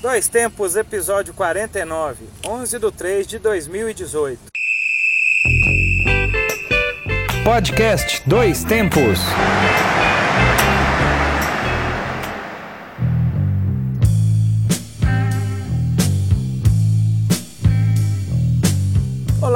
Dois Tempos, episódio 49, 11 de 3 de 2018. Podcast Dois Tempos.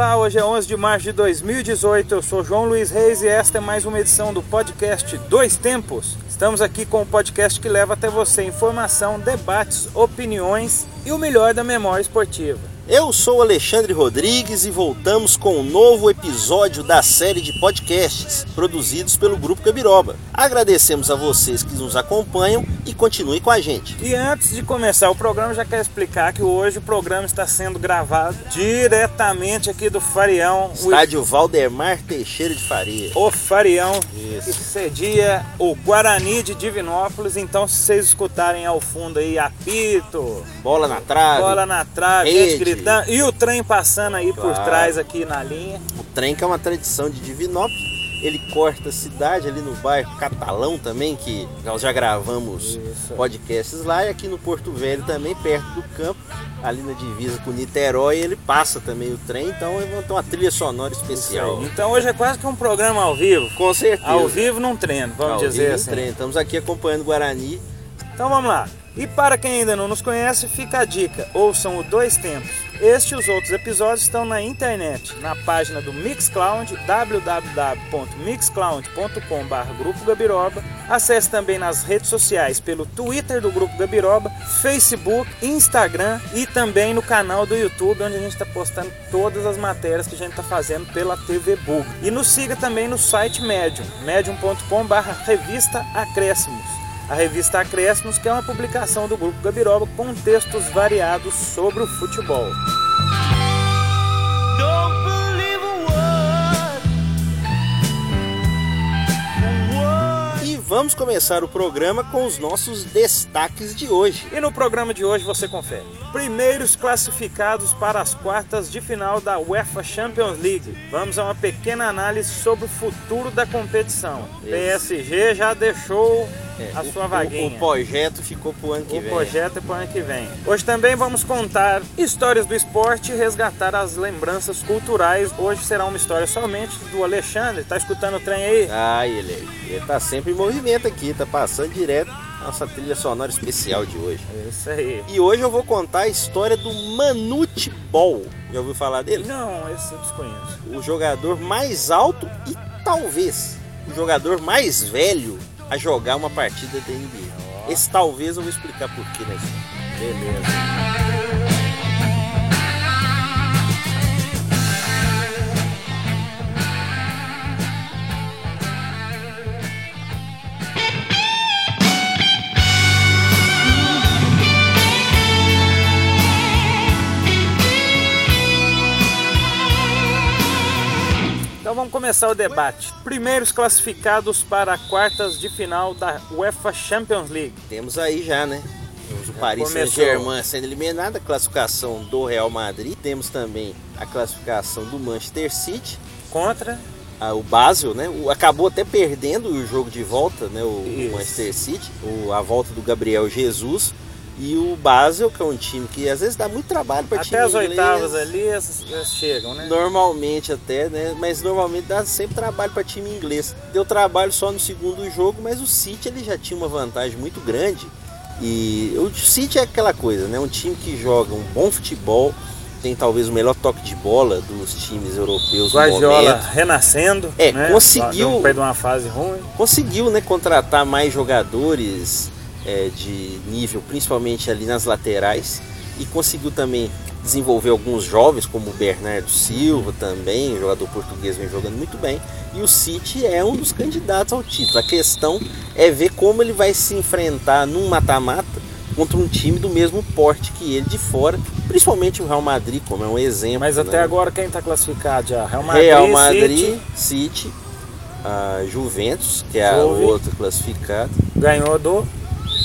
Olá, hoje é 11 de março de 2018. Eu sou João Luiz Reis e esta é mais uma edição do podcast Dois Tempos. Estamos aqui com o podcast que leva até você informação, debates, opiniões e o melhor da memória esportiva. Eu sou Alexandre Rodrigues e voltamos com um novo episódio da série de podcasts produzidos pelo Grupo Gabiroba. Agradecemos a vocês que nos acompanham e continuem com a gente. E antes de começar o programa, já quero explicar que hoje o programa está sendo gravado diretamente aqui do Farião. Estádio o... Valdemar Teixeira de Faria. O Farião, Isso. que cedia o Guarani de Divinópolis. Então, se vocês escutarem ao fundo aí apito, bola na trave, bola na trave, gente gritando. E o trem passando aí claro. por trás aqui na linha. O trem que é uma tradição de Divinópolis. Ele corta a cidade ali no bairro Catalão também, que nós já gravamos Isso. podcasts lá, e aqui no Porto Velho também, perto do campo, ali na divisa com Niterói, ele passa também o trem, então é uma trilha sonora especial. Então hoje é quase que um programa ao vivo. Com certeza. Ao vivo num treino, vamos ao dizer vivo assim. Treino. Estamos aqui acompanhando o Guarani. Então vamos lá. E para quem ainda não nos conhece, fica a dica: ouçam o Dois Tempos. Este e os outros episódios estão na internet, na página do Mixcloud, www.mixcloud.com.br Grupo Gabiroba. Acesse também nas redes sociais pelo Twitter do Grupo Gabiroba, Facebook, Instagram e também no canal do YouTube, onde a gente está postando todas as matérias que a gente está fazendo pela TV Bug. E nos siga também no site Medium, medium.com.br Revista Acréscimos a revista Acréscimos, que é uma publicação do Grupo Gabiroba com textos variados sobre o futebol. E vamos começar o programa com os nossos destaques de hoje. E no programa de hoje você confere. Primeiros classificados para as quartas de final da UEFA Champions League. Vamos a uma pequena análise sobre o futuro da competição. PSG já deixou é, a sua vaguinha. O, o, projeto ficou pro ano que o vem. O projeto é pro ano que vem. Hoje também vamos contar histórias do esporte e resgatar as lembranças culturais. Hoje será uma história somente do Alexandre. Tá escutando o trem aí? Ah, ele, ele tá sempre em movimento aqui, tá passando direto nossa trilha sonora especial de hoje. É isso aí. E hoje eu vou contar a história do Manute Ball. Já ouviu falar dele? Não, esse eu desconheço. O jogador mais alto e talvez o jogador mais velho a jogar uma partida da NBA. Esse talvez eu vou explicar por que né? Beleza. Começar o debate. Primeiros classificados para quartas de final da UEFA Champions League. Temos aí já, né? Temos o Paris Saint-Germain sendo eliminado, a classificação do Real Madrid. Temos também a classificação do Manchester City. Contra? Ah, o Basel, né? Acabou até perdendo o jogo de volta, né? O, Manchester City. A volta do Gabriel Jesus. E o Basel, que é um time que às vezes dá muito trabalho para time Até as oitavas ali elas, chegam, né? Normalmente até, né? Mas normalmente dá sempre trabalho para time inglês. Deu trabalho só no segundo jogo, mas o City ele já tinha uma vantagem muito grande. E o City é aquela coisa, né? Um time que joga um bom futebol, tem talvez o melhor toque de bola dos times europeus Guardiola renascendo, é, né? conseguiu de uma fase ruim. Conseguiu, né, contratar mais jogadores é, de nível, principalmente ali nas laterais, e conseguiu também desenvolver alguns jovens, como o Bernardo Silva também, jogador português vem jogando muito bem. E o City é um dos candidatos ao título. A questão é ver como ele vai se enfrentar num mata-mata contra um time do mesmo porte que ele de fora, principalmente o Real Madrid, como é um exemplo. Mas até né? agora quem está classificado já? Real Madrid, Real Madrid City, City a Juventus, que é a Juve. outra classificada. ganhou do,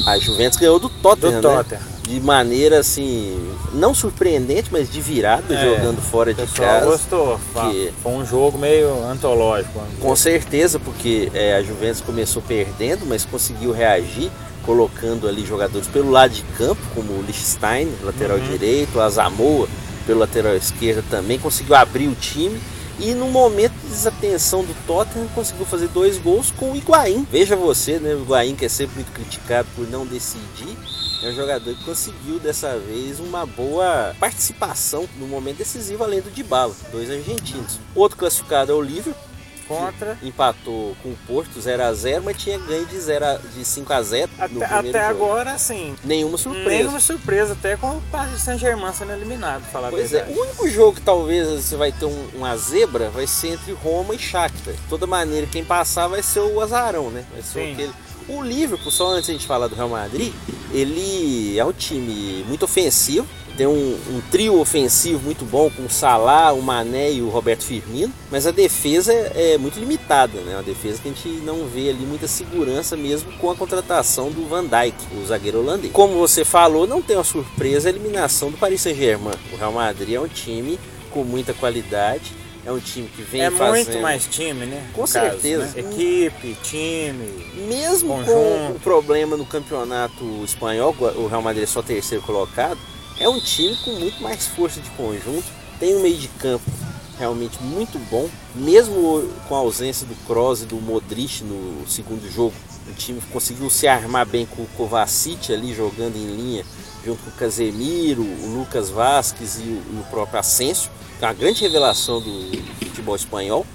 A Juventus ganhou do Tottenham, do né? Tottenham. de maneira assim, não surpreendente, mas de virada, É, jogando fora O de casa. gostou. que- Foi um jogo meio antológico. vamos Com certeza, porque é, a Juventus começou perdendo, mas conseguiu reagir. colocando ali jogadores pelo lado de campo, como o Lichstein, lateral Uhum. direito, a Zamoa pelo lateral esquerdo também, conseguiu abrir o time. E no momento de desatenção do Tottenham, conseguiu fazer dois gols com o Higuaín. Veja você, né? O Higuaín que é sempre muito criticado por não decidir. É um jogador que conseguiu dessa vez uma boa participação no momento decisivo, além do Dybala, dois argentinos. Outro classificado é o Liverpool, Contra. empatou com o Porto 0 a 0 mas tinha ganho de, 0 a, de 5 a 0 no Até, até agora, assim, Nenhuma surpresa. nenhuma surpresa, até com o Paris Saint-Germain sendo eliminado, falar a Pois é, o único jogo que talvez você vai ter um- uma zebra vai ser entre Roma e Shakhtar. De toda maneira, quem passar vai ser o azarão, né? Vai ser Sim. aquele... O Liverpool, só antes de a gente falar do Real Madrid, ele é um time muito ofensivo. Tem um, um trio ofensivo muito bom com o Salah, o Mané e o Roberto Firmino. Mas a defesa é muito limitada, né? Uma defesa que a gente não vê ali muita segurança mesmo com a contratação do Van Dijk, o zagueiro holandês. Como você falou, não tem uma surpresa a eliminação do Paris Saint-Germain. O Real Madrid é um time com muita qualidade. É um time que vem É fazendo... muito mais time, né? Com caso, certeza. né? Equipe, time. Mesmo com Conjunto. o problema no campeonato espanhol, o Real Madrid é só terceiro colocado, é um time com muito mais força de conjunto, tem um meio de campo realmente muito bom, mesmo com a ausência do Kroos e do Modric no segundo jogo, o time conseguiu se armar bem com o Kovacic ali jogando em linha, junto com o Casemiro, o Lucas Vasquez e o, próprio Asensio, que é uma grande revelação do futebol espanhol,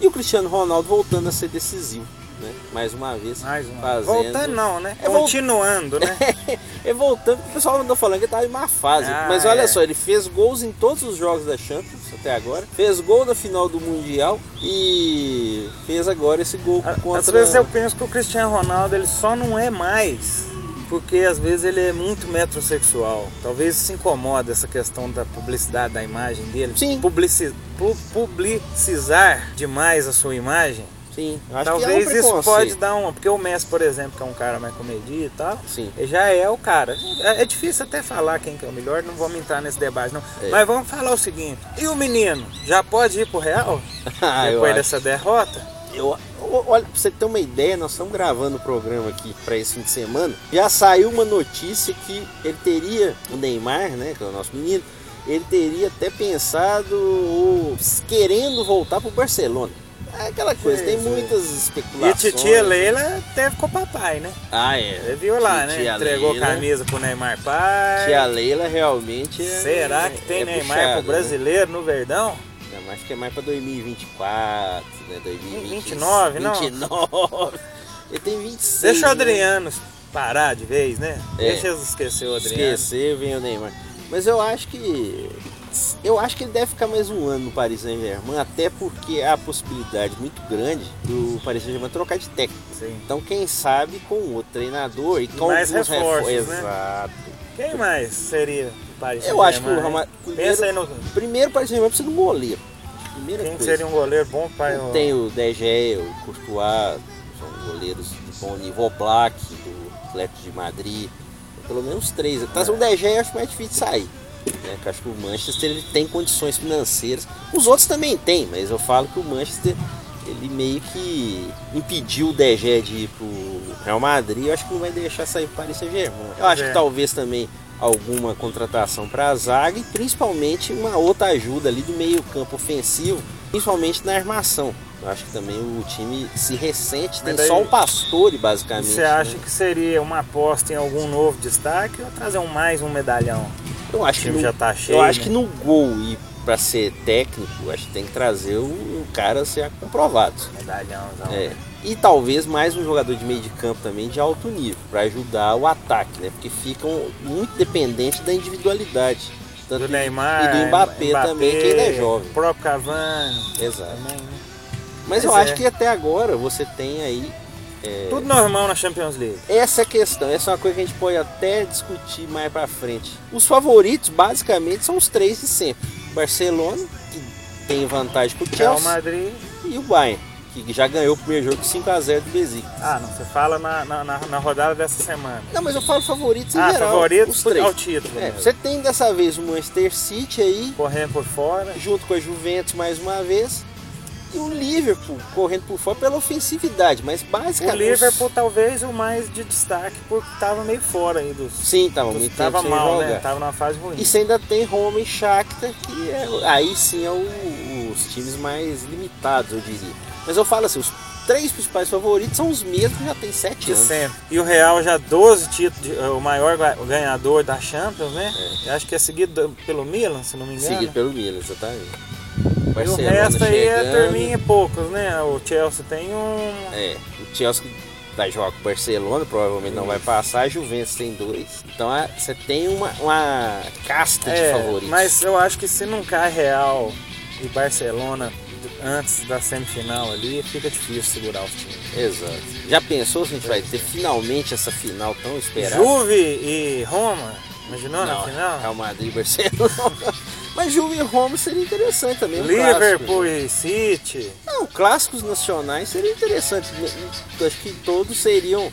e o Cristiano Ronaldo voltando a ser decisivo, né? mais uma vez. Mais uma. fazendo... Voltando não, né? É, Continuando, né? É voltando, o pessoal andou falando que ele tava em má fase. Ah, Mas olha é. só, ele fez gols em todos os jogos da Champions até agora. Fez gol na final do Mundial e fez agora esse gol A- contra. Às vezes eu penso que o Cristiano Ronaldo ele só não é mais porque às vezes ele é muito metrosexual. Talvez se incomoda essa questão da publicidade da imagem dele. Sim. Publici pu- publicizar demais a sua imagem. Sim, acho Talvez que é um isso pode dar uma. Porque o Messi, por exemplo, que é um cara mais comedido e tal, Sim. já é o cara. É, é difícil até falar quem que é o melhor, não vamos entrar nesse debate, não. É. Mas vamos falar o seguinte: e o menino? Já pode ir pro Real? Ah, depois acho. dessa derrota? Eu, eu- olha, pra você ter uma ideia, nós estamos gravando o programa aqui para esse fim de semana. Já saiu uma notícia que ele teria, o Neymar, né, que é o nosso menino, ele teria até pensado ou querendo voltar pro Barcelona. É aquela coisa, tem Sim, sim. muitas E a especulações. titia Leila teve com o papai, né? Ah, é. Você viu lá, né? Entregou Leila- camisa pro Neymar pai. Tia Leila realmente é. Será que tem é Neymar puxada, pro brasileiro no Verdão? Né? Não, mas acho que é mais pra 2024, né? 2020, 29, não? 29. Ele tem 26. Deixa o né? Adriano parar de vez, né? É. Deixa eles esquecer o Adriano. Esquecer, vem o Neymar. Mas eu acho que. Eu acho que ele deve ficar mais um ano no Paris Saint-Germain, até porque há a possibilidade muito grande do Paris Saint-Germain trocar de técnico. Sim. Então, quem sabe com outro treinador e com mais alguns reforços, refor- né? Exato. Quem mais seria o Paris Eu acho que o Saint-Germain? Madrid- Pensa aí no... Primeiro, o Paris Saint-Germain precisa de um goleiro. Primeira Quem coisa. seria um goleiro bom para Tem o DG, o Courtois, são goleiros de bom nível, o Black, do Atlético de Madrid, pelo menos três. Trazer o DG eu acho mais difícil de sair. Né? Eu acho que o Manchester ele tem condições financeiras. Os outros também têm, mas eu falo que o Manchester ele meio que impediu o DG de ir pro Real Madrid. Eu acho que não vai deixar sair para Paris Saint-Germain. Eu acho É. que talvez também alguma contratação para a zaga e principalmente uma outra ajuda ali do meio campo ofensivo, principalmente na armação. Eu acho que também o time se ressente, tem Mas daí- só o Pastore basicamente. Você acha né? que seria uma aposta em algum novo destaque ou trazer um mais um medalhão? Eu acho que no, já tá cheio, eu acho né? que no gol e para ser técnico, eu acho que tem que trazer o, o cara ser comprovado. Medalhãozão. É. E talvez mais um jogador de meio de campo também de alto nível, para ajudar o ataque, né? Porque ficam muito dependentes da individualidade. Tanto Do Neymar, e do Mbappé, também, que ainda é jovem. O próprio Cavani Exato. também, né? Mas, eu Mas acho é. que até agora você tem aí. É, Tudo normal na Champions League. Essa é a questão, essa é uma coisa que a gente pode até discutir mais pra frente. Os favoritos, basicamente, são os três de sempre: Barcelona, que tem vantagem pro Real Chelsea, Madrid. e o Bayern, que já ganhou o primeiro jogo 5x0 do Besiktas. Ah, não, você fala na, na, na- rodada dessa semana. Não, mas eu falo favoritos em Ah, geral. favoritos os três. ao título. É, mesmo. você tem dessa vez o Manchester City aí, Correndo por fora. junto com a Juventus mais uma vez. E o Liverpool correndo por fora pela ofensividade, mas O basicamente. Liverpool talvez o mais de destaque porque estava meio fora aí dos. Sim, tava dos- muito tava tempo sem mal, jogar. né? Tava numa fase ruim. E você ainda tem Roma e Shakhtar, que é, aí sim é o- os times mais limitados, eu diria. Mas eu falo assim, os três principais favoritos são os mesmos que já tem sete anos. sempre. E o Real já 12 títulos, é o maior ga- ganhador da Champions, né? Eu acho que é seguido pelo Milan, se não me engano. Seguido pelo Milan, exatamente. E o resto aí é chegando. turminha e poucos, né? O Chelsea tem um. É, o Chelsea vai jogar com o Barcelona, provavelmente não vai passar, a Juventus tem dois. Então é, você tem uma, uma casta de É, favoritos. mas eu acho que se não cai Real e Barcelona antes da semifinal ali, fica difícil segurar os times. Exato. Já pensou se a gente vai ter finalmente essa final tão esperada? Juve e Roma, imaginou na Não, final? Real Madrid e Barcelona. Mas Juve e Roma seria interessante também. um Liverpool clássico. e City. Não, clássicos nacionais seria interessante. Eu Acho que todos seriam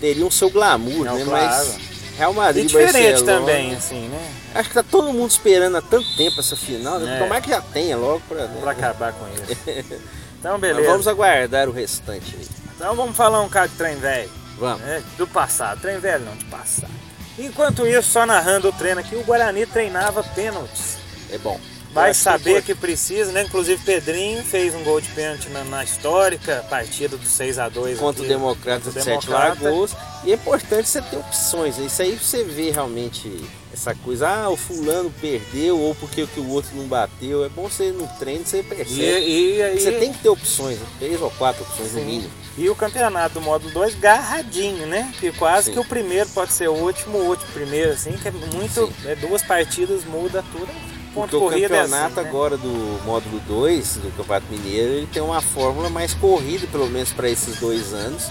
teriam seu glamour, Não, né? claro. Mas Real Madrid E diferente Barcelona, também, assim, né? Acho que tá todo mundo esperando há tanto tempo essa final, né? É. Tomara que já tenha logo pra, né? Acabar com isso. Então, Mas beleza. vamos aguardar o restante aí. Então vamos falar um cara de trem velho. Vamos. né? Do passado. Trem velho não, de passado. Enquanto isso, só narrando o treino aqui, o Guarani treinava pênaltis. É bom. Vai saber que que precisa, né? Inclusive Pedrinho fez um gol de pênalti na, na histórica partida do 6x2 contra o aqui, Democrata contra de o Sete Democrata. Lagoas. E é importante você ter opções. Isso aí você vê realmente essa coisa, ah, o fulano perdeu, ou porque que o outro não bateu. É bom você no treino, você E, percebe. e aí, Você tem que ter opções, né? três ou quatro opções no Sim. mínimo. e o campeonato do módulo 2 garradinho, né? Que quase Sim. que o primeiro pode ser o último, o último primeiro, assim, que é muito. Sim. É, duas partidas muda tudo. Ponto Porque o corrida é campeonato assim, né? agora do módulo 2 do Campeonato Mineiro, ele tem uma fórmula mais corrida, pelo menos para esses dois anos.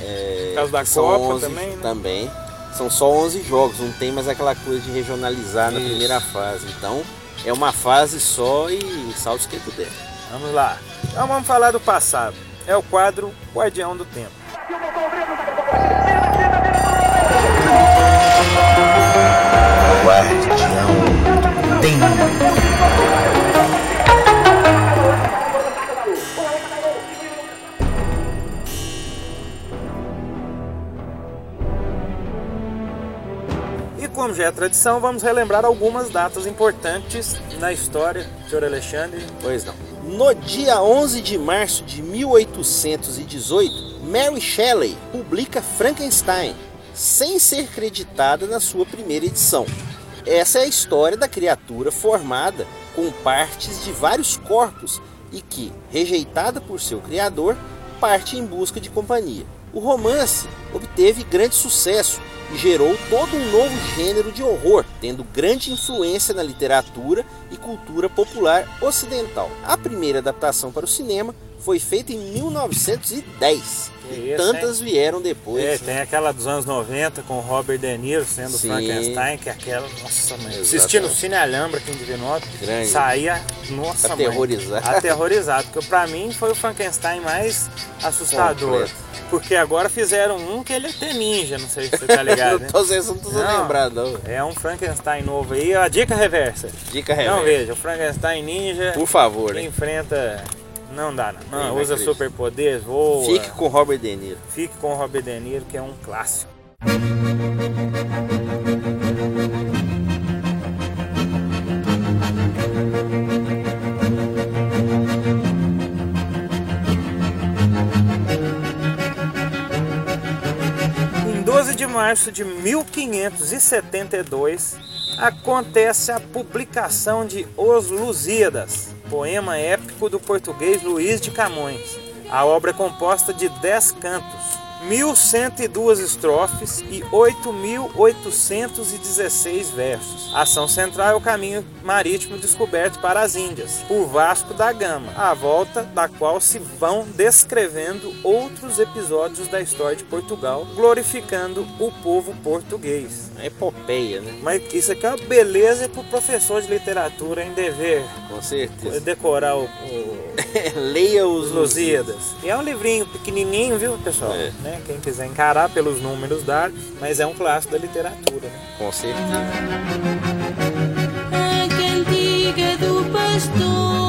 É, Por causa da Copa também, né? Também. São só 11 jogos, não tem mais aquela coisa de regionalizar na Isso. primeira fase. Então, é uma fase só e salve quem puder. Vamos lá. Então vamos falar do passado. É o quadro Guardião do Tempo. E como já é tradição, vamos relembrar algumas datas importantes na história, senhor Alexandre. Pois não. No dia 11 de março de 1818, Mary Shelley publica Frankenstein, sem ser creditada na sua primeira edição. Essa é a história da criatura formada com partes de vários corpos e que, rejeitada por seu criador, parte em busca de companhia. O romance obteve grande sucesso e gerou todo um novo gênero de horror, tendo grande influência na literatura e cultura popular ocidental. A primeira adaptação para o cinema foi feita em 1910 Que e isso, tantas vieram depois. É, tem aquela dos anos 90 com Robert De Niro sendo Sim. Frankenstein, que é aquela, nossa mãe, assistindo o Cine Alhambra aqui em Divinópolis, Grande. saía, nossa mãe, Aterrorizado. aterrorizado, porque pra mim foi o Frankenstein mais assustador, Completo. porque agora fizeram um que ele é até ninja, não sei se você tá ligado, né? não não Não. não. É um Frankenstein novo aí, a dica reversa. Dica Não reversa. veja, o Frankenstein ninja Por favor, né? enfrenta... Não dá, não. não usa não superpoderes, voa. Fique com Robert De Niro. Fique com o Robert De Niro, que é um clássico. Março de 1572, acontece a publicação de Os Lusíadas, poema épico do português Luís de Camões. A obra é composta de 10 cantos, 1.102 estrofes e 8.816 versos. Ação central é o caminho marítimo descoberto para as Índias, por Vasco da Gama, à volta da qual se vão descrevendo outros episódios da história de Portugal, glorificando o povo português. É epopeia, né? Mas isso aqui é uma beleza para o professor de literatura em dever Com certeza. decorar o, o- Leia os Lusíadas. E é um livrinho pequenininho, viu, pessoal? É. Né? Quem quiser encarar pelos números dados, mas é um clássico da literatura. Né? Com certeza. A cantiga do pastor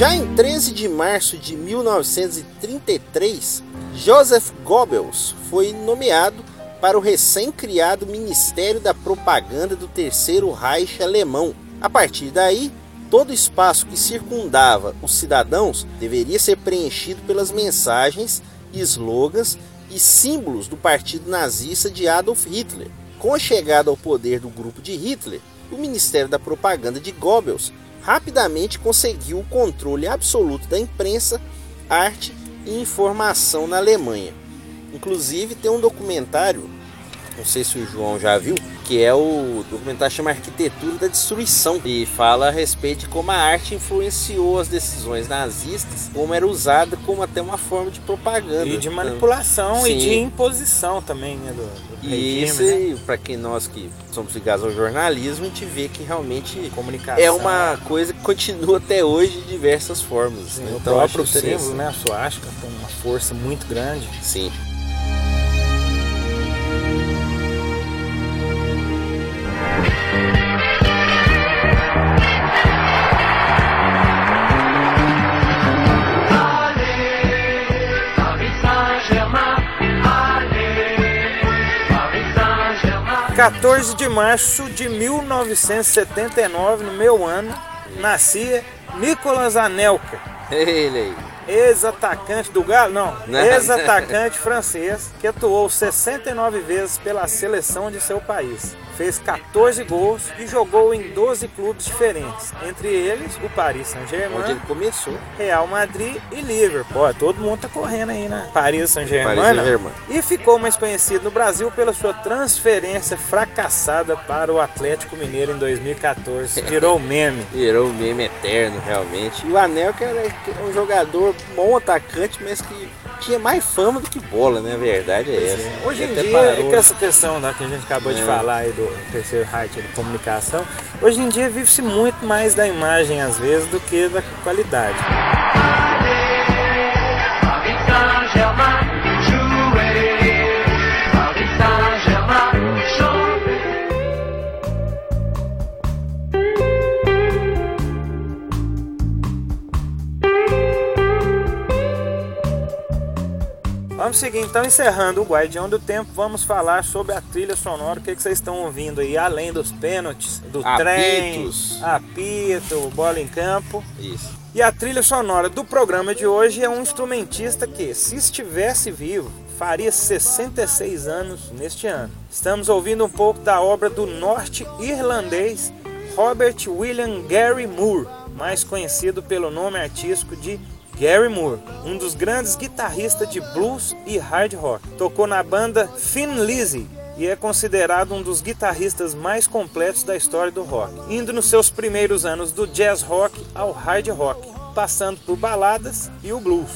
Já em 13 de março de 1933, Joseph Goebbels foi nomeado para o recém-criado Ministério da Propaganda do Terceiro Reich alemão. A partir daí, todo espaço que circundava os cidadãos deveria ser preenchido pelas mensagens, slogans e símbolos do partido nazista de Adolf Hitler. Com a chegada ao poder do grupo de Hitler, o Ministério da Propaganda de Goebbels rapidamente conseguiu o controle absoluto da imprensa, arte e informação na Alemanha. Inclusive tem um documentário, não sei se o João já viu, que é o documentário chama Arquitetura da Destruição e fala a respeito de como a arte influenciou as decisões nazistas, como era usada como até uma forma de propaganda e de manipulação Sim. e de imposição também, né, do, do E regime, né? isso, para quem nós que somos ligados ao jornalismo, a gente vê que realmente comunicação. é uma coisa que continua até hoje de diversas formas. Sim, né? o Então, acho próprio símbolo, né, a suástica tem uma força muito grande. Sim. 14 de março de 1979, no meu ano, nascia Nicolas Anelka, Ele aí. ex-atacante do Galo, não, Não. ex-atacante francês que atuou 69 vezes pela seleção de seu país. Fez 14 gols e jogou em 12 clubes diferentes, entre eles o Paris Onde Saint-Germain, ele começou. Real Madrid e Liverpool. Ó, todo mundo tá correndo aí, né? Paris Saint-Germain. Né? Saint-Germain. E ficou mais conhecido no Brasil pela sua transferência fracassada para o Atlético Mineiro em 2014. Virou meme. Virou meme eterno, realmente. E o Anel, que era um jogador bom atacante, mas que tinha mais fama do que bola, né? A verdade é essa. Hoje em dia, parou, com essa questão né, que a gente acabou de É. falar aí do terceiro height de comunicação, hoje em dia vive-se muito mais da imagem às vezes do que da qualidade. Vamos seguir então, encerrando o Guardião do Tempo, vamos falar sobre a trilha sonora, o que, que vocês estão ouvindo aí, além dos pênaltis, do trem, Apitos. apito, bola em campo. Isso. E a trilha sonora do programa de hoje é um instrumentista que, se estivesse vivo, faria 66 anos neste ano. Estamos ouvindo um pouco da obra do norte-irlandês Robert William Gary Moore, mais conhecido pelo nome artístico de Gary Moore, um dos grandes guitarristas de blues e hard rock. Tocou na banda Thin Lizzy e é considerado um dos guitarristas mais completos da história do rock, indo nos seus primeiros anos do jazz rock ao hard rock, passando por baladas e o blues.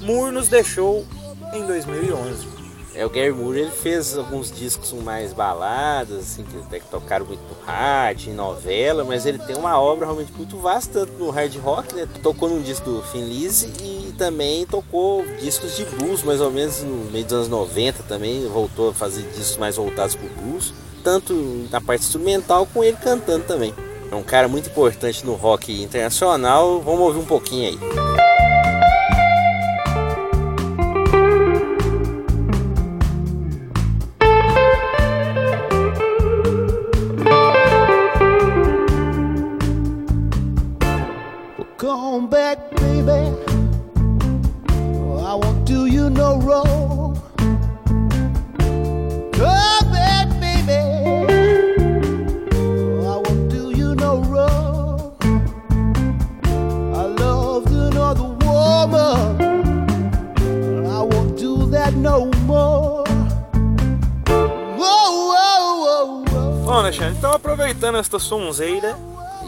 Moore nos deixou em 2011. É, o Gary Moore ele fez alguns discos mais baladas, assim, que até que tocaram muito no hard, em novela, mas ele tem uma obra realmente muito vasta, no hard rock, né? Tocou num disco do Lizzy e também tocou discos de blues, mais ou menos no meio dos anos 90 também, voltou a fazer discos mais voltados pro blues, tanto na parte instrumental com ele cantando também. É um cara muito importante no rock internacional, vamos ouvir um pouquinho aí. Come do you no wrong. Come back, baby. I won't do you no wrong. I loved another woman. I won't do that no more. Whoa, whoa, whoa, whoa. Bom, Alexandre, então aproveitando esta sonzeira,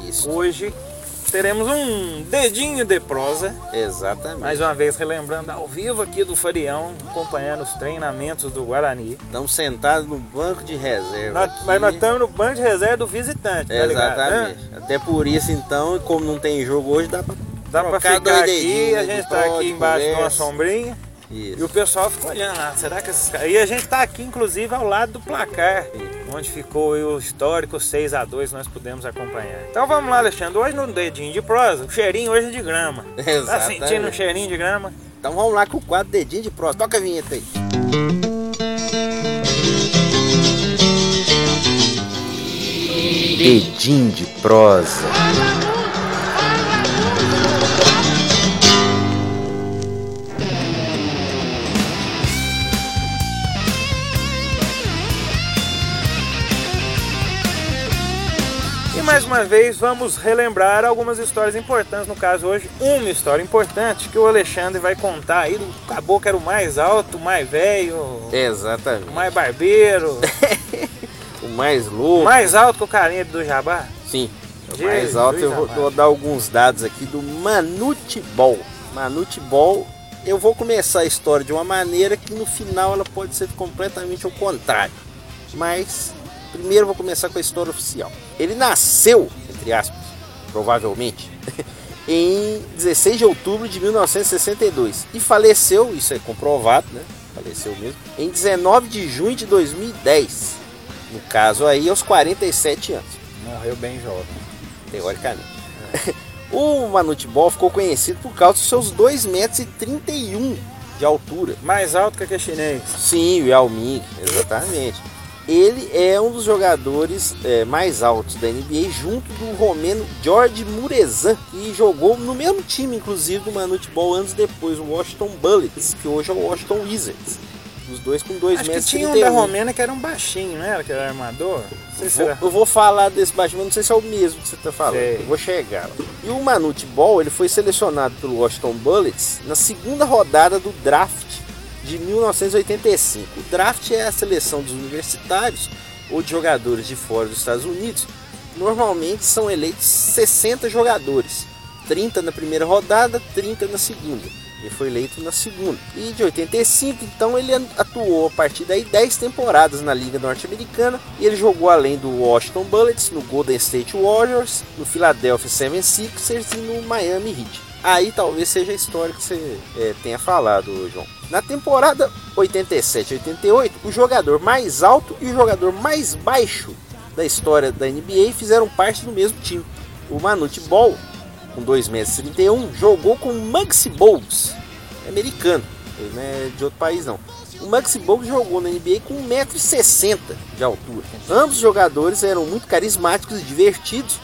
Isso, hoje teremos um dedinho de prosa. exatamente. Mais uma vez relembrando ao vivo aqui do Farião, acompanhando os treinamentos do Guarani. Estamos sentados no banco de reserva. Nós- mas nós estamos no banco de reserva do visitante, tá ligado? Exatamente. Até por isso, então, como não tem jogo hoje, dá pra, Dá pra ficar aqui, a gente tá trote, aqui embaixo de uma sombrinha e Isso. o pessoal fica olhando lá, será que esses caras... E a gente tá aqui, inclusive, ao lado do placar, onde ficou o histórico 6 a 2 nós pudemos acompanhar. Então vamos lá, Alexandre. Hoje no dedinho de prosa, o cheirinho hoje é de grama. Tá Exatamente. sentindo um cheirinho de grama? Então vamos lá com o quadro Dedinho de Prosa. Toca a vinheta aí. Dedinho de Prosa. Mais uma vez vamos relembrar algumas histórias importantes. No caso hoje, uma história importante que o Alexandre vai contar aí do caboclo que era o mais alto, o mais velho, Exatamente. o mais barbeiro, O mais o louco. mais alto que o carinha do Jabá. Sim. O Jesus mais alto, eu vou, vou dar alguns dados aqui do Manute Ball. Manute Ball, eu vou começar a história de uma maneira que no final ela pode ser completamente ao contrário. Mas primeiro eu vou começar com a história oficial. Ele nasceu, entre aspas, provavelmente, em 16 de outubro de 1962 e faleceu, isso é comprovado, né? Faleceu mesmo, em 19 de junho de 2010. No caso aí, aos 47 anos Morreu bem jovem. teoricamente. o Manute Ball ficou conhecido por causa dos seus 2,31 metros e 31 de altura. Mais alto que aquele chinês. Sim, o Yao Ming, exatamente. Ele é um dos jogadores é, mais altos da NBA, junto do romeno George Murezan, que jogou no mesmo time, inclusive, do Manute Ball anos depois, o Washington Bullets, que hoje é o Washington Wizards. Os dois com 2 Acho que metros e tinha um 31. da Romena que era um baixinho, não era? Que era armador? Não sei se Vou- eu vou falar desse baixo, mas não sei se é o mesmo que você está falando. Sei. Eu vou chegar lá. E o Manute Ball ele foi selecionado pelo Washington Bullets na segunda rodada do draft de 1985. O draft é a seleção dos universitários ou de jogadores de fora dos Estados Unidos. Normalmente são eleitos 60 jogadores, 30 na primeira rodada, 30 na segunda. Ele foi eleito na segunda. E de 85, então ele atuou a partir daí 10 temporadas na Liga Norte-Americana. E ele jogou além do Washington Bullets, no Golden State Warriors, no Philadelphia 76ers e no Miami Heat. Aí talvez seja a história que você eh, tenha falado, João. Na temporada 87-88, o jogador mais alto e o jogador mais baixo da história da NBA fizeram parte do mesmo time. O Manute Ball, com 2,31 metros, e 31, jogou com o Muggsy Bogues, é americano, ele não é de outro país não. O Muggsy Bogues jogou na NBA com 1,60m de altura. Ambos os jogadores eram muito carismáticos e divertidos,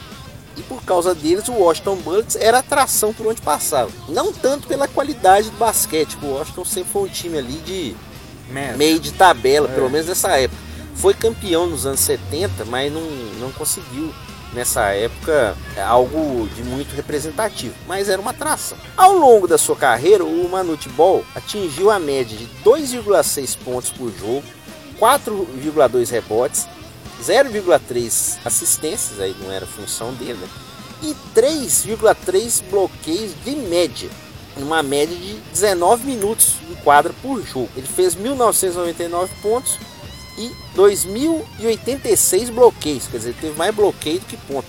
e por causa deles o Washington Bullets era atração por onde passava. Não tanto pela qualidade do basquete, o Washington sempre foi um time ali de meio de tabela, É. pelo menos nessa época. Foi campeão nos anos 70, mas não, não conseguiu nessa época algo de muito representativo, mas era uma atração. Ao longo da sua carreira, o Manute Ball atingiu a média de 2,6 pontos por jogo, 4,2 rebotes, 0,3 assistências, aí não era função dele, né? e 3,3 bloqueios de média, uma média de 19 minutos em quadra por jogo. Ele fez 1999 pontos e 2086 bloqueios, quer dizer, teve mais bloqueio do que ponto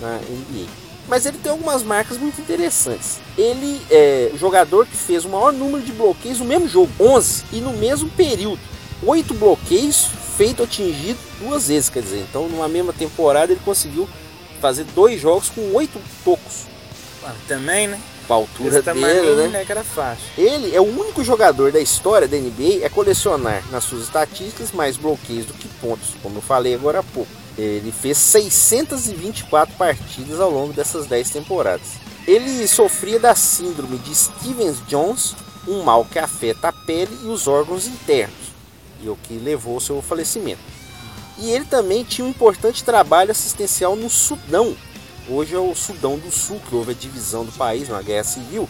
na NBA. Mas ele tem algumas marcas muito interessantes. Ele é o jogador que fez o maior número de bloqueios no mesmo jogo, 11, e no mesmo período, 8 bloqueios feito atingido duas vezes, quer dizer, então numa mesma temporada ele conseguiu fazer dois jogos com 8 tocos. Ah, Também, né? Com a altura Esse dele, né? Que era fácil. Ele é o único jogador da história da NBA a colecionar nas suas estatísticas mais bloqueios do que pontos, como eu falei agora há pouco. Ele fez 624 partidas ao longo dessas 10 temporadas. Ele sofria da síndrome de Stevens-Jones, um mal que afeta a pele e os órgãos internos, e o que levou ao seu falecimento. E ele também tinha um importante trabalho assistencial no Sudão. Hoje é o Sudão do Sul, que houve a divisão do país, uma guerra civil.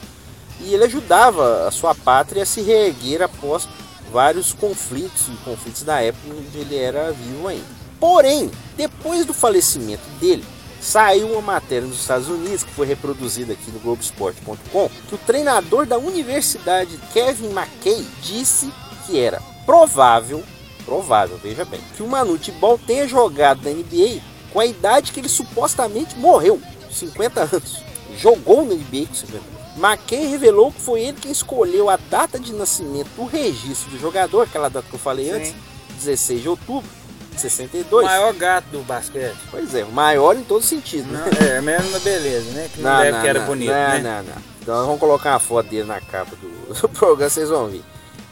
E ele ajudava a sua pátria a se reerguer após vários conflitos e conflitos da época onde ele era vivo ainda. Porém, depois do falecimento dele, saiu uma matéria nos Estados Unidos que foi reproduzida aqui no Globoesporte.com que o treinador da universidade Kevin McKay disse que era provável, provável, veja bem, que o Manute Ball tenha jogado na NBA com a idade que ele supostamente morreu, 50 anos. Jogou na NBA com 50 anos. McKay revelou que foi ele quem escolheu a data de nascimento do registro do jogador, aquela data que eu falei Sim. antes, 16 de outubro, de O 62. maior gato do basquete. Pois é, o maior em todo sentido, né? Não, é, mesmo na beleza, né? Que não, deve que era não, bonito, não, né? Não, não, Então nós vamos colocar uma foto dele na capa do, do programa, vocês vão ver.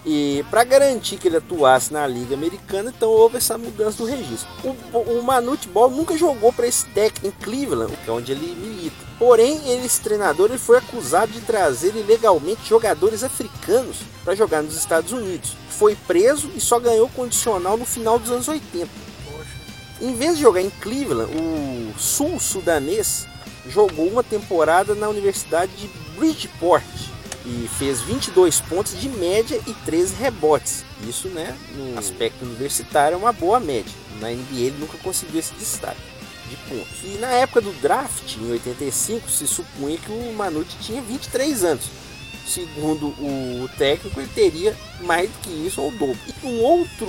E para garantir que ele atuasse na Liga Americana, então houve essa mudança do registro. O, o Manute Ball nunca jogou para esse técnico em Cleveland, que é onde ele milita. Porém, ele, esse treinador ele foi acusado de trazer ilegalmente jogadores africanos para jogar nos Estados Unidos. Foi preso e só ganhou condicional no final dos anos 80. Em vez de jogar em Cleveland, o sul-sudanês jogou uma temporada na Universidade de Bridgeport e fez 22 pontos de média e 13 rebotes. Isso, né, no aspecto universitário é uma boa média. Na NBA ele nunca conseguiu esse destaque de pontos. E na época do draft, em 85, se supunha que o Manute tinha 23 anos. Segundo o técnico, ele teria mais do que isso ou o dobro. E um outro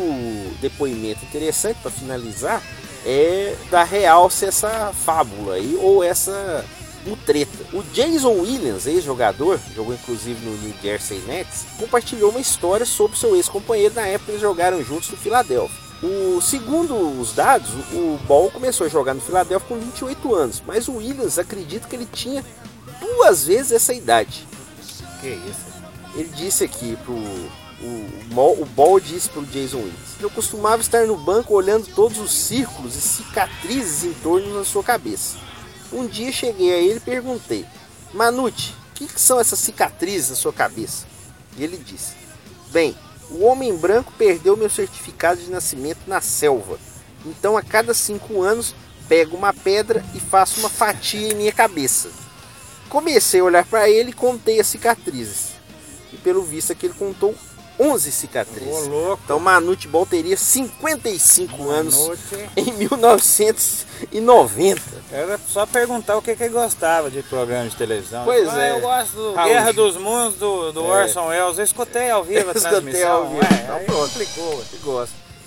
depoimento interessante para finalizar é dar realce essa fábula aí, ou essa mutreta. O Jason Williams, ex-jogador, jogou inclusive no New Jersey Nets, compartilhou uma história sobre seu ex-companheiro na época que eles jogaram juntos no Philadelphia. O, segundo os dados, o Ball começou a jogar no Philadelphia com 28 anos, mas o Williams acredita que ele tinha duas vezes essa idade. Que isso? Ele disse aqui pro. O, o Ball disse pro Jason Williams. Eu costumava estar no banco olhando todos os círculos e cicatrizes em torno da sua cabeça. Um dia cheguei a ele e perguntei: Manute, o que, que são essas cicatrizes na sua cabeça? E ele disse: Bem, o homem branco perdeu meu certificado de nascimento na selva. Então a cada cinco anos pego uma pedra e faço uma fatia em minha cabeça. Comecei a olhar para ele e contei as cicatrizes. E pelo visto aqui ele contou 11 cicatrizes. Então Manute Ball teria 55 anos Manute. em 1990. Era só perguntar o que, que ele gostava de programa de televisão. Pois Ah, é. Eu gosto do Raul Guerra dos Mundos do, do É. Orson Welles. Eu escutei ao vivo a Escutei transmissão. ao vivo. Ué, Então aí pronto. complicou. ué.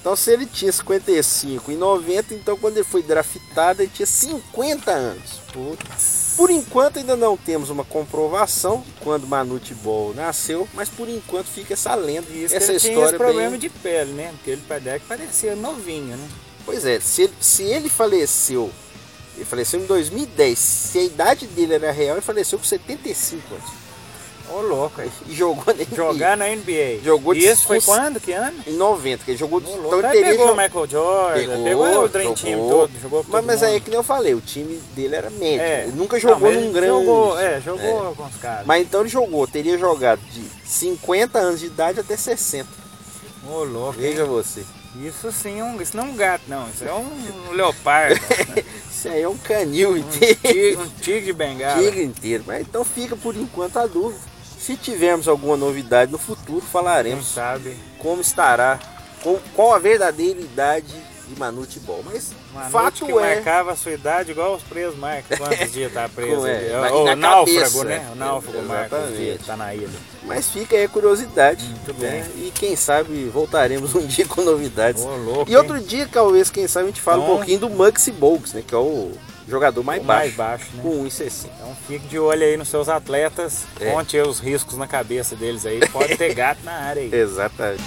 Então se ele tinha 55 em 90, então quando ele foi draftado ele tinha 50 anos. Putz. Por enquanto ainda não temos uma comprovação quando Manute Ball nasceu, mas por enquanto fica essa lenda, E isso que essa ele história esse problema bem... de pele, né? Porque ele parece que parecia novinho, né? Pois é, se ele, se ele faleceu, ele faleceu em 2010, se a idade dele era real, ele faleceu com 75 anos. Ô, louco. aí. E jogou na NBA. Jogar na NBA. Jogou de isso foi quando? Que ano? Em 90, que ele jogou... Ô, então ele pegou o Michael Jordan, Pegou, pegou, o Dream Team todo, jogou Mas, todo mas aí é que nem eu falei, o time dele era médio. É. Ele nunca Não, jogou mas num grande. Jogou, é, jogou com os caras. Mas então ele jogou, teria jogado de 50 anos de idade até 60. Ô, louco. Veja você. Isso sim, é um, isso não é um gato, não. Isso é um leopardo. Isso aí é um canil um, inteiro. tigre, um tigre de bengala. Tigre inteiro. Mas então fica por enquanto a dúvida. Se tivermos alguma novidade no futuro, Quem falaremos sabe? como estará, com- qual a verdadeira idade de Manute Ball. Mas Uma fato que é. marcava a sua idade igual os presos marcam. Quantos dias tá preso? É, ali? na- o na náufrago, cabeça. né? O náufrago marca os dias, tá na ilha. Mas fica aí a curiosidade. Muito né? E quem sabe voltaremos um dia com novidades. Ô, louco, E outro hein? dia, talvez, quem sabe, a gente fala um Então- pouquinho do Muggsy Bogues, né? Que é o jogador mais O baixo. mais baixo, né? Com 1,60. Então fique de olho aí nos seus atletas, É. conte aí os riscos na cabeça deles aí. Pode ter gato na área aí. Exatamente.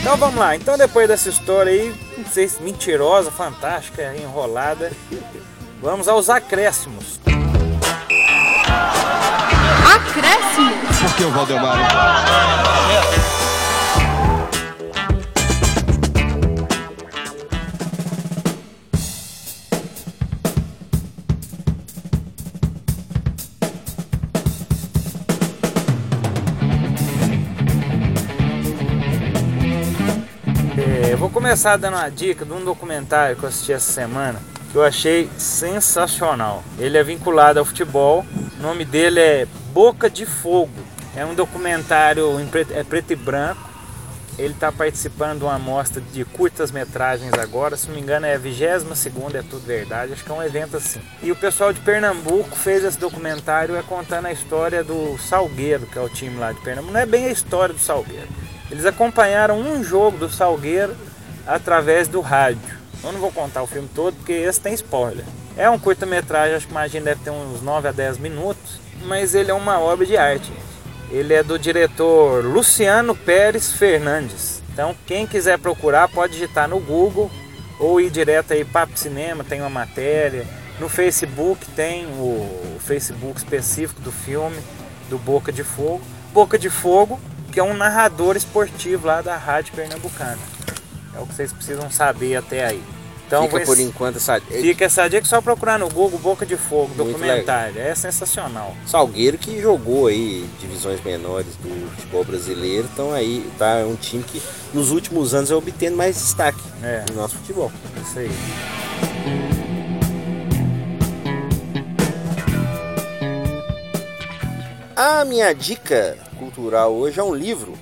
Então vamos lá. Então depois dessa história aí, não sei se mentirosa, fantástica, enrolada, vamos aos acréscimos. Acréscimo. Por que o Valdemar? Eu vou começar dando uma dica de um documentário que eu assisti essa semana que eu achei sensacional. Ele é vinculado ao futebol. O nome dele é Boca de Fogo. É um documentário em preto, é preto e branco. Ele está participando de uma amostra de curtas metragens agora, se não me engano é a 22 segunda, é tudo verdade, acho que é um evento assim. E o pessoal de Pernambuco fez esse documentário é contando a história do Salgueiro, que é o time lá de Pernambuco. Não é bem a história do Salgueiro. Eles acompanharam um jogo do Salgueiro através do rádio. Eu não vou contar o filme todo porque esse tem spoiler. É um curta-metragem, acho que imagina deve ter uns 9 a 10 minutos. mas ele é uma obra de arte. Ele é do diretor Luciano Pérez Fernandes. Então, quem quiser procurar, pode digitar no Google ou ir direto aí Papo Cinema, tem uma matéria. No Facebook tem o Facebook específico do filme, do Boca de Fogo. Boca de Fogo, que é um narrador esportivo lá da Rádio Pernambucana. É o que vocês precisam saber até aí. Então, Fica por enquanto essa. Fica essa dica só procurar no Google Boca de Fogo, Muito documentário. É sensacional. Salgueiro que jogou aí divisões menores do futebol brasileiro, então aí tá um time que nos últimos anos é obtendo mais destaque É. no nosso futebol. Isso aí. A minha dica cultural hoje é um livro,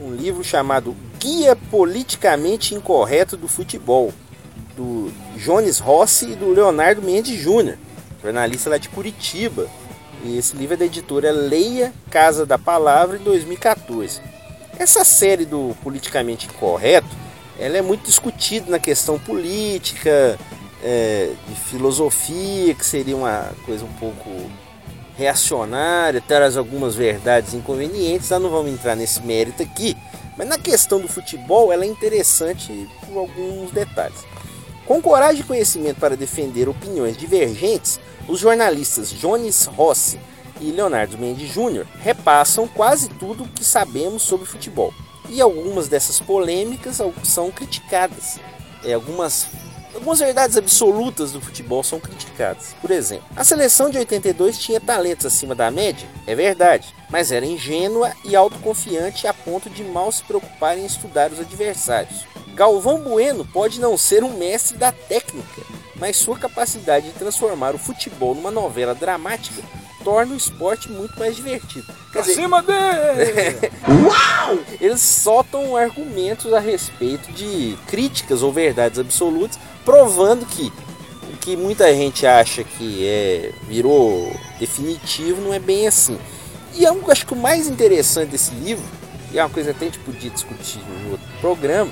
um livro chamado Guia Politicamente Incorreto do Futebol, do Jones Rossi e do Leonardo Mendes Júnior, jornalista lá de Curitiba. E esse livro é da editora Leia Casa da Palavra, em 2014. Essa série do Politicamente Incorreto, ela é muito discutida na questão política, é, de filosofia, que seria uma coisa um pouco reacionária, traz algumas verdades inconvenientes, nós não vamos entrar nesse mérito aqui, mas na questão do futebol ela é interessante por alguns detalhes. Com coragem e conhecimento para defender opiniões divergentes, os jornalistas Jones Rossi e Leonardo Mendes Júnior repassam quase tudo o que sabemos sobre futebol. E algumas dessas polêmicas são criticadas. É, algumas Algumas verdades absolutas do futebol são criticadas. Por exemplo, a seleção de 82 tinha talentos acima da média? É verdade, mas era ingênua e autoconfiante a ponto de mal se preocupar em estudar os adversários. Galvão Bueno pode não ser um mestre da técnica, mas sua capacidade de transformar o futebol numa novela dramática torna o esporte muito mais divertido. Quer dizer, Acima dele! eles soltam argumentos a respeito de críticas ou verdades absolutas, provando que o que muita gente acha que é virou definitivo não é bem assim. E eu acho que o mais interessante desse livro, e é uma coisa que a gente podia discutir no outro programa,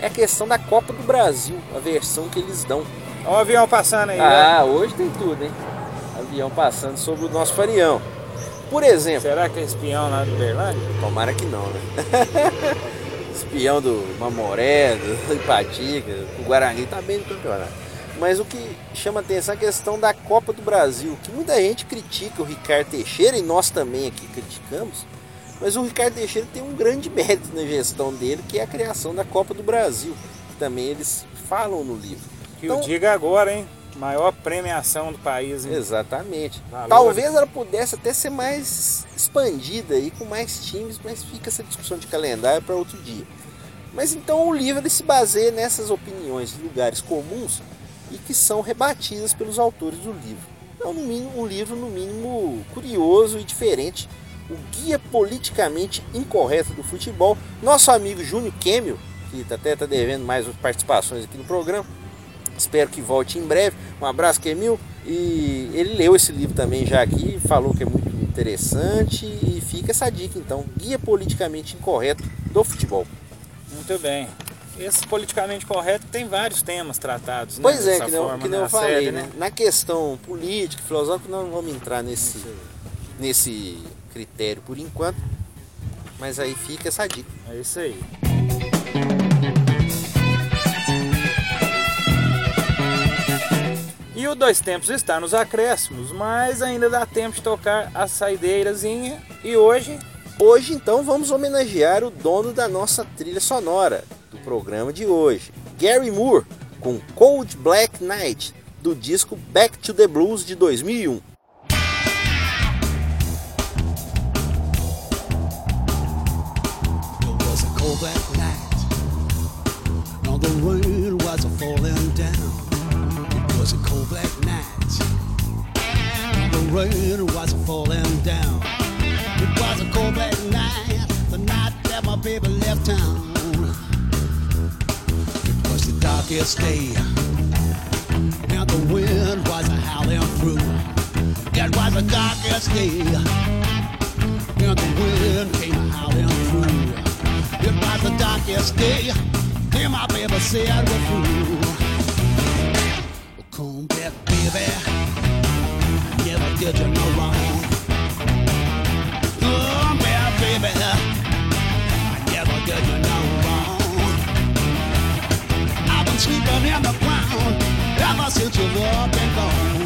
é a questão da Copa do Brasil, a versão que eles dão. Olha o avião passando aí. Ah, hoje tem tudo, hein? Avião passando sobre o nosso farião. Por exemplo, Será que é espião lá do Berlândia? Tomara que não, né? Espião do Mamoré, do Ipatica, o Guarani tá bem no campeonato. Mas o que chama atenção é a questão da Copa do Brasil, que muita gente critica o Ricardo Teixeira, e nós também aqui criticamos, mas o Ricardo Teixeira tem um grande mérito na gestão dele, que é a criação da Copa do Brasil, que também eles falam no livro. Que Então- o diga agora, hein? Maior premiação do país. hein? Exatamente. Valores. Talvez ela pudesse até ser mais expandida aí com mais times, mas fica essa discussão de calendário para outro dia. Mas então o livro se baseia nessas opiniões de lugares comuns e que são rebatidas pelos autores do livro. É um, no mínimo, um livro no mínimo curioso e diferente. O guia politicamente incorreto do futebol. Nosso amigo Júnior Kemio, que tá- até está devendo mais participações aqui no programa, Espero que volte em breve. Um abraço, Kemil. E ele leu esse livro também já aqui, falou que é muito interessante. E fica essa dica então: Guia Politicamente Incorreto do Futebol. Muito bem. Esse politicamente correto tem vários temas tratados. né, Pois é, que não, que não na eu falei, série, né? Na questão política, filosófica, não vamos entrar nesse, nesse critério por enquanto. Mas aí fica essa dica. É isso aí. E o Dois Tempos está nos acréscimos, mas ainda dá tempo de tocar a saideirazinha. E hoje, Hoje, então, vamos homenagear o dono da nossa trilha sonora do programa de hoje, Gary Moore, com Cold Black Night, do disco Back to the Blues de 2001. Rain was falling down. It was a cold black night. The night that my baby left town. It was the darkest day. And the wind was howling through. It was the darkest day and the wind came howling through. It was the darkest day, and my baby said we're through. Come back, baby, never did you no wrong. Oh, baby, I never did you no wrong. I've been sleeping in the ground ever since you've up and gone.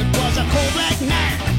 It was a cold black night,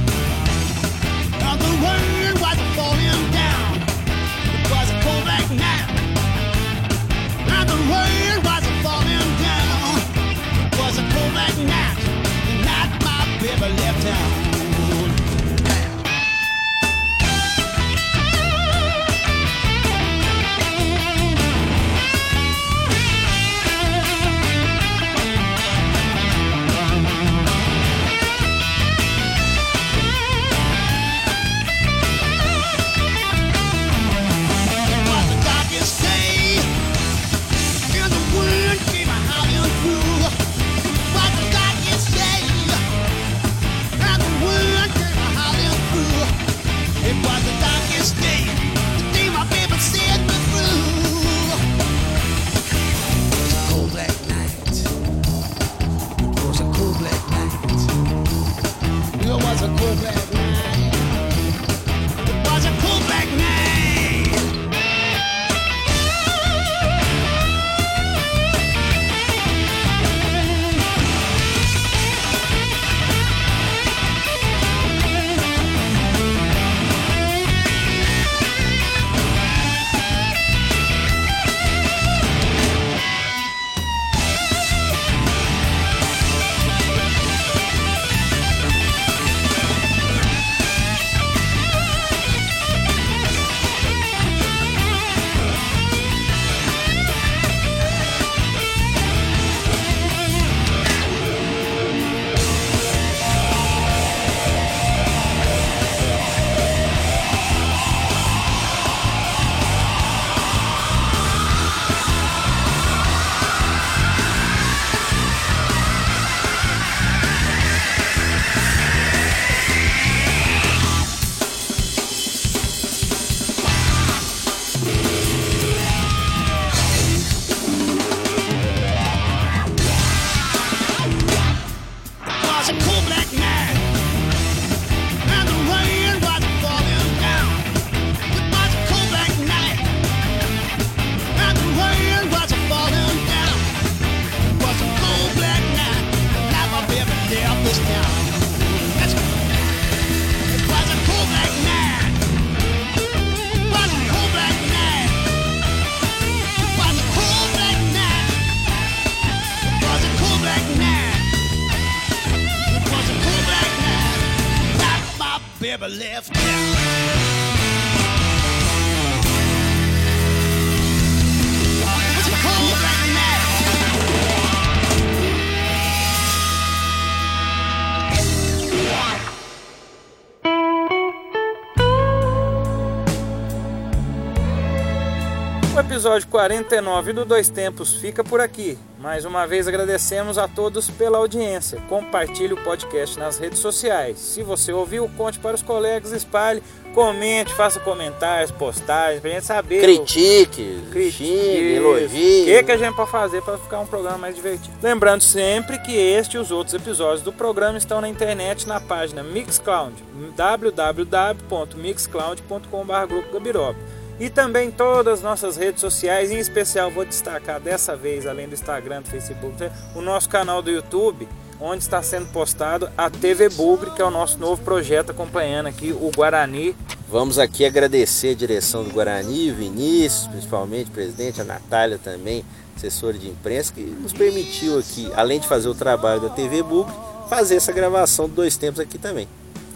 O episódio 49 do Dois Tempos fica por aqui. Mais uma vez agradecemos a todos pela audiência. Compartilhe o podcast nas redes sociais. Se você ouviu, conte para os colegas, espalhe, comente, faça comentários, postagens, pra gente saber. Critique, Critique, xingue, O elogie. que, que a gente pode fazer para ficar um programa mais divertido? Lembrando sempre que este e os outros episódios do programa estão na internet na página Mixcloud, www.mixcloud.com.br Grupo Gabiroba. E também todas as nossas redes sociais, em especial vou destacar dessa vez, além do Instagram, do Facebook, o nosso canal do YouTube, onde está sendo postado a TV Bugre, que é o nosso novo projeto acompanhando aqui o Guarani. Vamos aqui agradecer a direção do Guarani, Vinícius, principalmente, presidente, a Natália também, assessora de imprensa, que nos permitiu aqui, além de fazer o trabalho da TV Bugre, fazer essa gravação de dois tempos aqui também.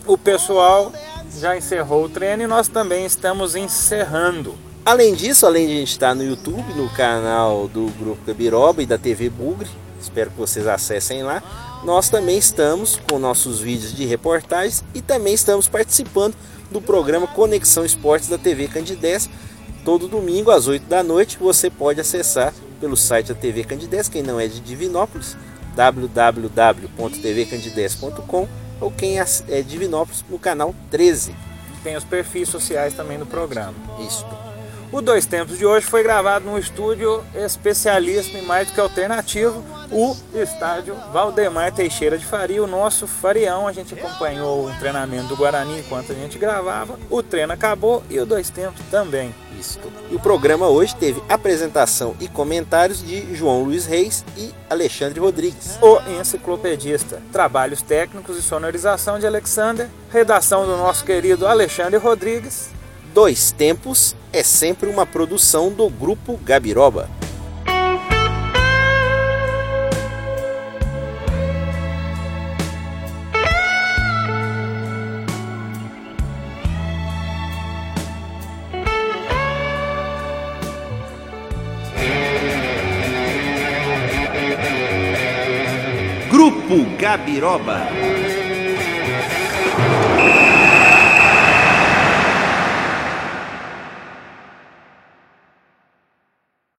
O pessoal já encerrou o treino e nós também estamos encerrando. Além disso, além de a gente estar no YouTube, no canal do Grupo Gabiroba e da TV Bugre, espero que vocês acessem lá, nós também estamos com nossos vídeos de reportagens e também estamos participando do programa Conexão Esportes da TV Candidez. Todo domingo às 8 da noite você pode acessar pelo site da TV Candidez, quem não é de Divinópolis, www.tvcandidez.com ou quem é de Divinópolis no canal 13. Tem os perfis sociais também do programa. Isso. O Dois Tempos de hoje foi gravado num estúdio especialista em mais do que alternativo, o estádio Valdemar Teixeira de Faria, o nosso Farião. A gente acompanhou o treinamento do Guarani enquanto a gente gravava. O treino acabou e o Dois Tempos também. E o programa hoje teve apresentação e comentários de João Luiz Reis e Alexandre Rodrigues. O Enciclopedista. Trabalhos técnicos e sonorização de Alexander. Redação do nosso querido Alexandre Rodrigues. Dois Tempos é sempre uma produção do Grupo Gabiroba. Grupo Gabiroba.